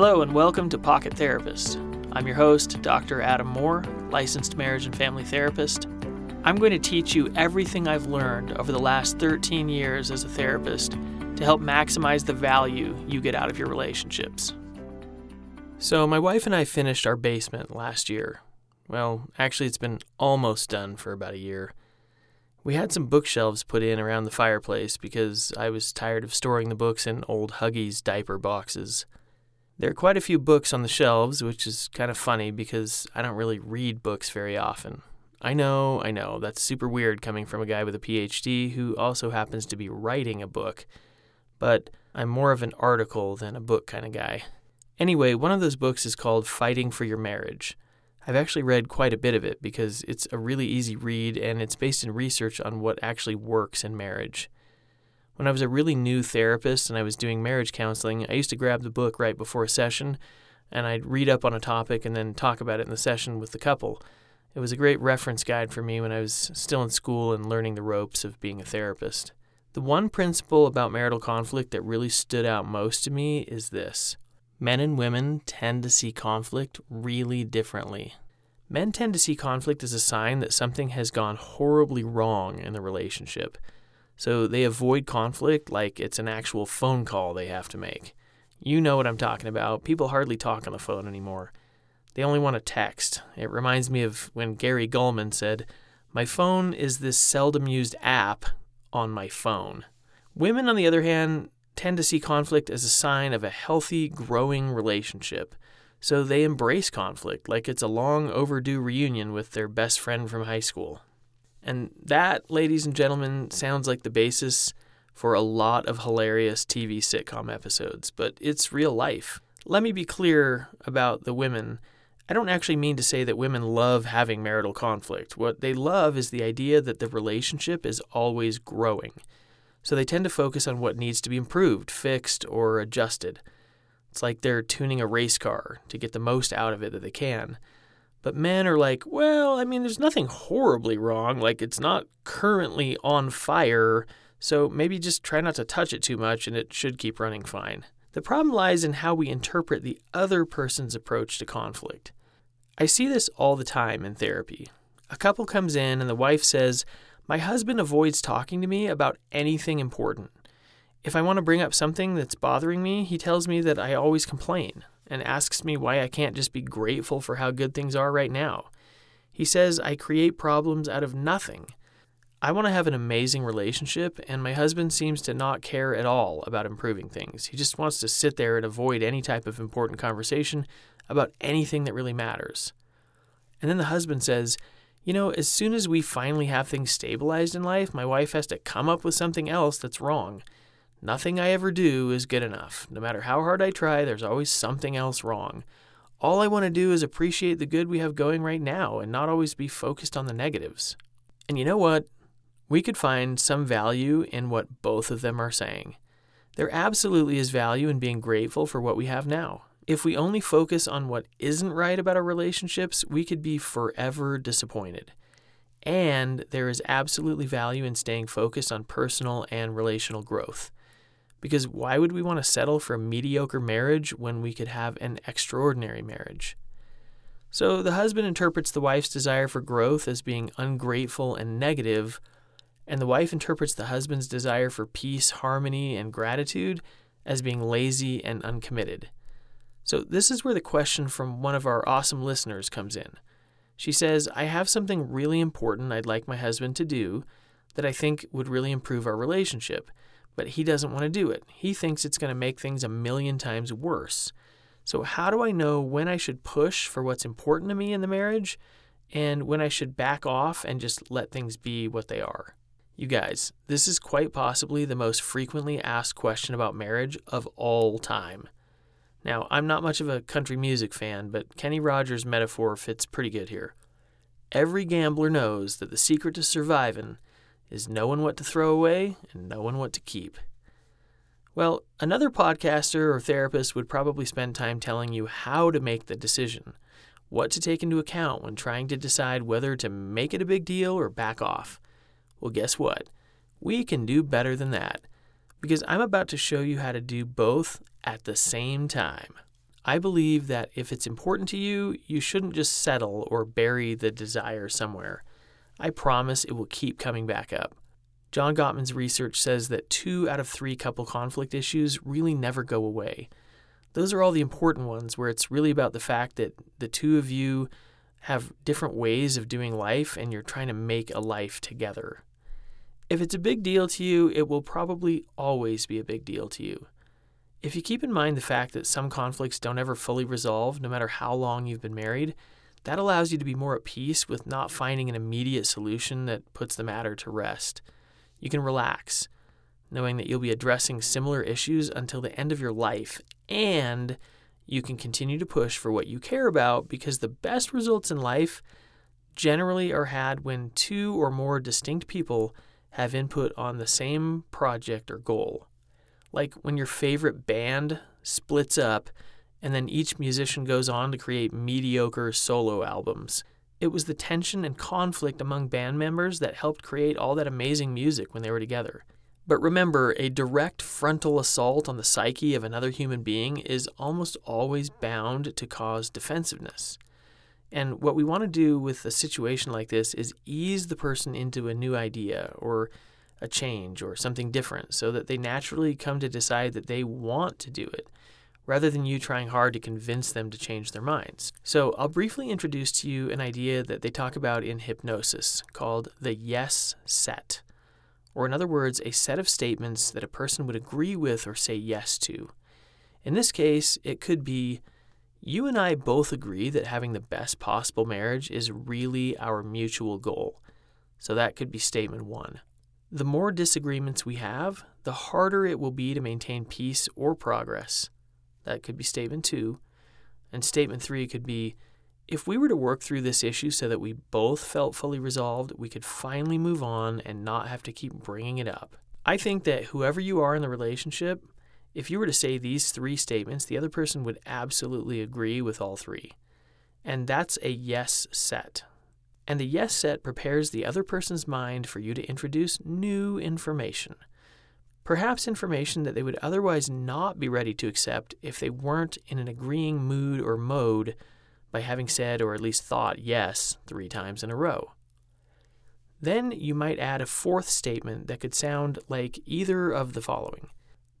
Hello, and welcome to Pocket Therapist. I'm your host, Dr. Adam Moore, licensed marriage and family therapist. I'm going to teach you everything I've learned over the last 13 years as a therapist to help maximize the value you get out of your relationships. So, my wife and I finished our basement last year. Well, actually, it's been almost done for about a year. We had some bookshelves put in around the fireplace because I was tired of storing the books in old Huggies diaper boxes. There are quite a few books on the shelves, which is kind of funny because I don't really read books very often. I know, I know, that's super weird coming from a guy with a PhD who also happens to be writing a book, but I'm more of an article than a book kind of guy. Anyway, one of those books is called Fighting for Your Marriage. I've actually read quite a bit of it because it's a really easy read and it's based in research on what actually works in marriage. When I was a really new therapist and I was doing marriage counseling, I used to grab the book right before a session and I'd read up on a topic and then talk about it in the session with the couple. It was a great reference guide for me when I was still in school and learning the ropes of being a therapist. The one principle about marital conflict that really stood out most to me is this men and women tend to see conflict really differently. Men tend to see conflict as a sign that something has gone horribly wrong in the relationship. So they avoid conflict like it's an actual phone call they have to make. You know what I'm talking about. People hardly talk on the phone anymore. They only want to text. It reminds me of when Gary Gulman said, My phone is this seldom used app on my phone. Women, on the other hand, tend to see conflict as a sign of a healthy, growing relationship. So they embrace conflict like it's a long overdue reunion with their best friend from high school. And that, ladies and gentlemen, sounds like the basis for a lot of hilarious TV sitcom episodes, but it's real life. Let me be clear about the women. I don't actually mean to say that women love having marital conflict. What they love is the idea that the relationship is always growing. So they tend to focus on what needs to be improved, fixed, or adjusted. It's like they're tuning a race car to get the most out of it that they can. But men are like, well, I mean, there's nothing horribly wrong. Like, it's not currently on fire, so maybe just try not to touch it too much and it should keep running fine. The problem lies in how we interpret the other person's approach to conflict. I see this all the time in therapy. A couple comes in and the wife says, My husband avoids talking to me about anything important. If I want to bring up something that's bothering me, he tells me that I always complain and asks me why I can't just be grateful for how good things are right now. He says I create problems out of nothing. I want to have an amazing relationship, and my husband seems to not care at all about improving things. He just wants to sit there and avoid any type of important conversation about anything that really matters. And then the husband says, You know, as soon as we finally have things stabilized in life, my wife has to come up with something else that's wrong. Nothing I ever do is good enough. No matter how hard I try, there's always something else wrong. All I want to do is appreciate the good we have going right now and not always be focused on the negatives. And you know what? We could find some value in what both of them are saying. There absolutely is value in being grateful for what we have now. If we only focus on what isn't right about our relationships, we could be forever disappointed. And there is absolutely value in staying focused on personal and relational growth. Because why would we want to settle for a mediocre marriage when we could have an extraordinary marriage? So the husband interprets the wife's desire for growth as being ungrateful and negative, and the wife interprets the husband's desire for peace, harmony, and gratitude as being lazy and uncommitted. So this is where the question from one of our awesome listeners comes in. She says, I have something really important I'd like my husband to do that I think would really improve our relationship but he doesn't want to do it. He thinks it's going to make things a million times worse. So, how do I know when I should push for what's important to me in the marriage and when I should back off and just let things be what they are? You guys, this is quite possibly the most frequently asked question about marriage of all time. Now, I'm not much of a country music fan, but Kenny Rogers' metaphor fits pretty good here. Every gambler knows that the secret to surviving is knowing what to throw away and knowing what to keep. Well, another podcaster or therapist would probably spend time telling you how to make the decision, what to take into account when trying to decide whether to make it a big deal or back off. Well, guess what? We can do better than that because I'm about to show you how to do both at the same time. I believe that if it's important to you, you shouldn't just settle or bury the desire somewhere. I promise it will keep coming back up. John Gottman's research says that two out of three couple conflict issues really never go away. Those are all the important ones where it's really about the fact that the two of you have different ways of doing life and you're trying to make a life together. If it's a big deal to you, it will probably always be a big deal to you. If you keep in mind the fact that some conflicts don't ever fully resolve, no matter how long you've been married, that allows you to be more at peace with not finding an immediate solution that puts the matter to rest. You can relax, knowing that you'll be addressing similar issues until the end of your life, and you can continue to push for what you care about because the best results in life generally are had when two or more distinct people have input on the same project or goal. Like when your favorite band splits up and then each musician goes on to create mediocre solo albums. It was the tension and conflict among band members that helped create all that amazing music when they were together. But remember, a direct frontal assault on the psyche of another human being is almost always bound to cause defensiveness. And what we want to do with a situation like this is ease the person into a new idea or a change or something different so that they naturally come to decide that they want to do it rather than you trying hard to convince them to change their minds. So, I'll briefly introduce to you an idea that they talk about in hypnosis called the yes set or in other words, a set of statements that a person would agree with or say yes to. In this case, it could be You and I both agree that having the best possible marriage is really our mutual goal. So that could be statement one. The more disagreements we have, the harder it will be to maintain peace or progress. That could be statement two. And statement three could be if we were to work through this issue so that we both felt fully resolved, we could finally move on and not have to keep bringing it up. I think that whoever you are in the relationship, if you were to say these three statements, the other person would absolutely agree with all three. And that's a yes set. And the yes set prepares the other person's mind for you to introduce new information. Perhaps information that they would otherwise not be ready to accept if they weren't in an agreeing mood or mode by having said or at least thought yes three times in a row. Then you might add a fourth statement that could sound like either of the following.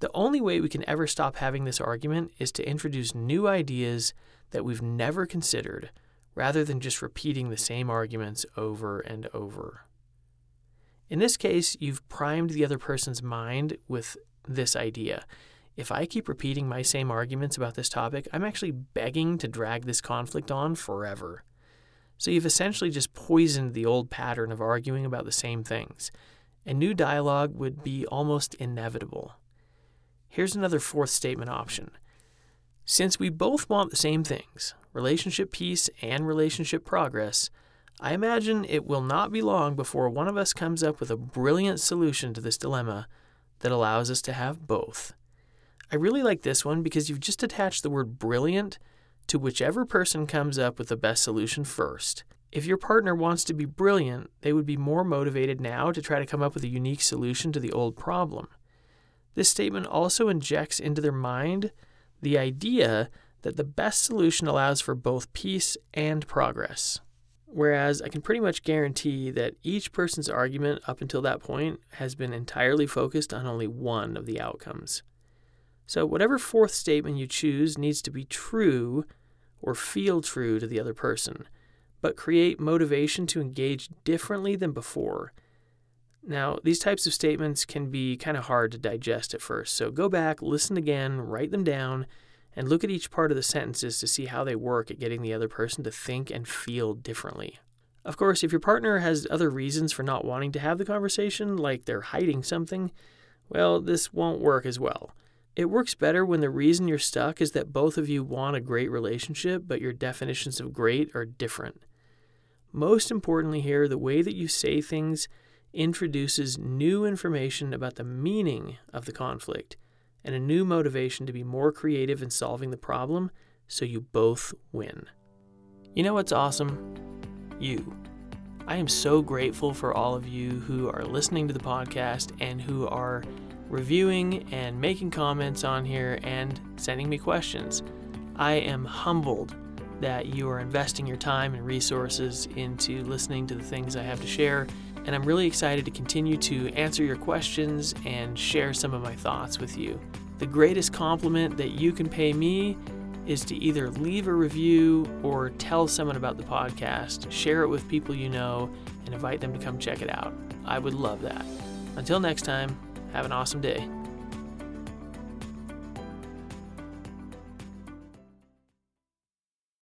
The only way we can ever stop having this argument is to introduce new ideas that we've never considered rather than just repeating the same arguments over and over. In this case, you've primed the other person's mind with this idea if I keep repeating my same arguments about this topic, I'm actually begging to drag this conflict on forever. So you've essentially just poisoned the old pattern of arguing about the same things. A new dialogue would be almost inevitable. Here's another fourth statement option. Since we both want the same things relationship peace and relationship progress I imagine it will not be long before one of us comes up with a brilliant solution to this dilemma that allows us to have both. I really like this one because you've just attached the word brilliant to whichever person comes up with the best solution first. If your partner wants to be brilliant, they would be more motivated now to try to come up with a unique solution to the old problem. This statement also injects into their mind the idea that the best solution allows for both peace and progress. Whereas I can pretty much guarantee that each person's argument up until that point has been entirely focused on only one of the outcomes. So, whatever fourth statement you choose needs to be true or feel true to the other person, but create motivation to engage differently than before. Now, these types of statements can be kind of hard to digest at first, so go back, listen again, write them down, and look at each part of the sentences to see how they work at getting the other person to think and feel differently. Of course, if your partner has other reasons for not wanting to have the conversation, like they're hiding something, well, this won't work as well. It works better when the reason you're stuck is that both of you want a great relationship, but your definitions of great are different. Most importantly, here, the way that you say things introduces new information about the meaning of the conflict and a new motivation to be more creative in solving the problem so you both win. You know what's awesome? You. I am so grateful for all of you who are listening to the podcast and who are reviewing and making comments on here and sending me questions. I am humbled that you are investing your time and resources into listening to the things I have to share, and I'm really excited to continue to answer your questions and share some of my thoughts with you. The greatest compliment that you can pay me is to either leave a review or tell someone about the podcast, share it with people you know, and invite them to come check it out. I would love that. Until next time, have an awesome day.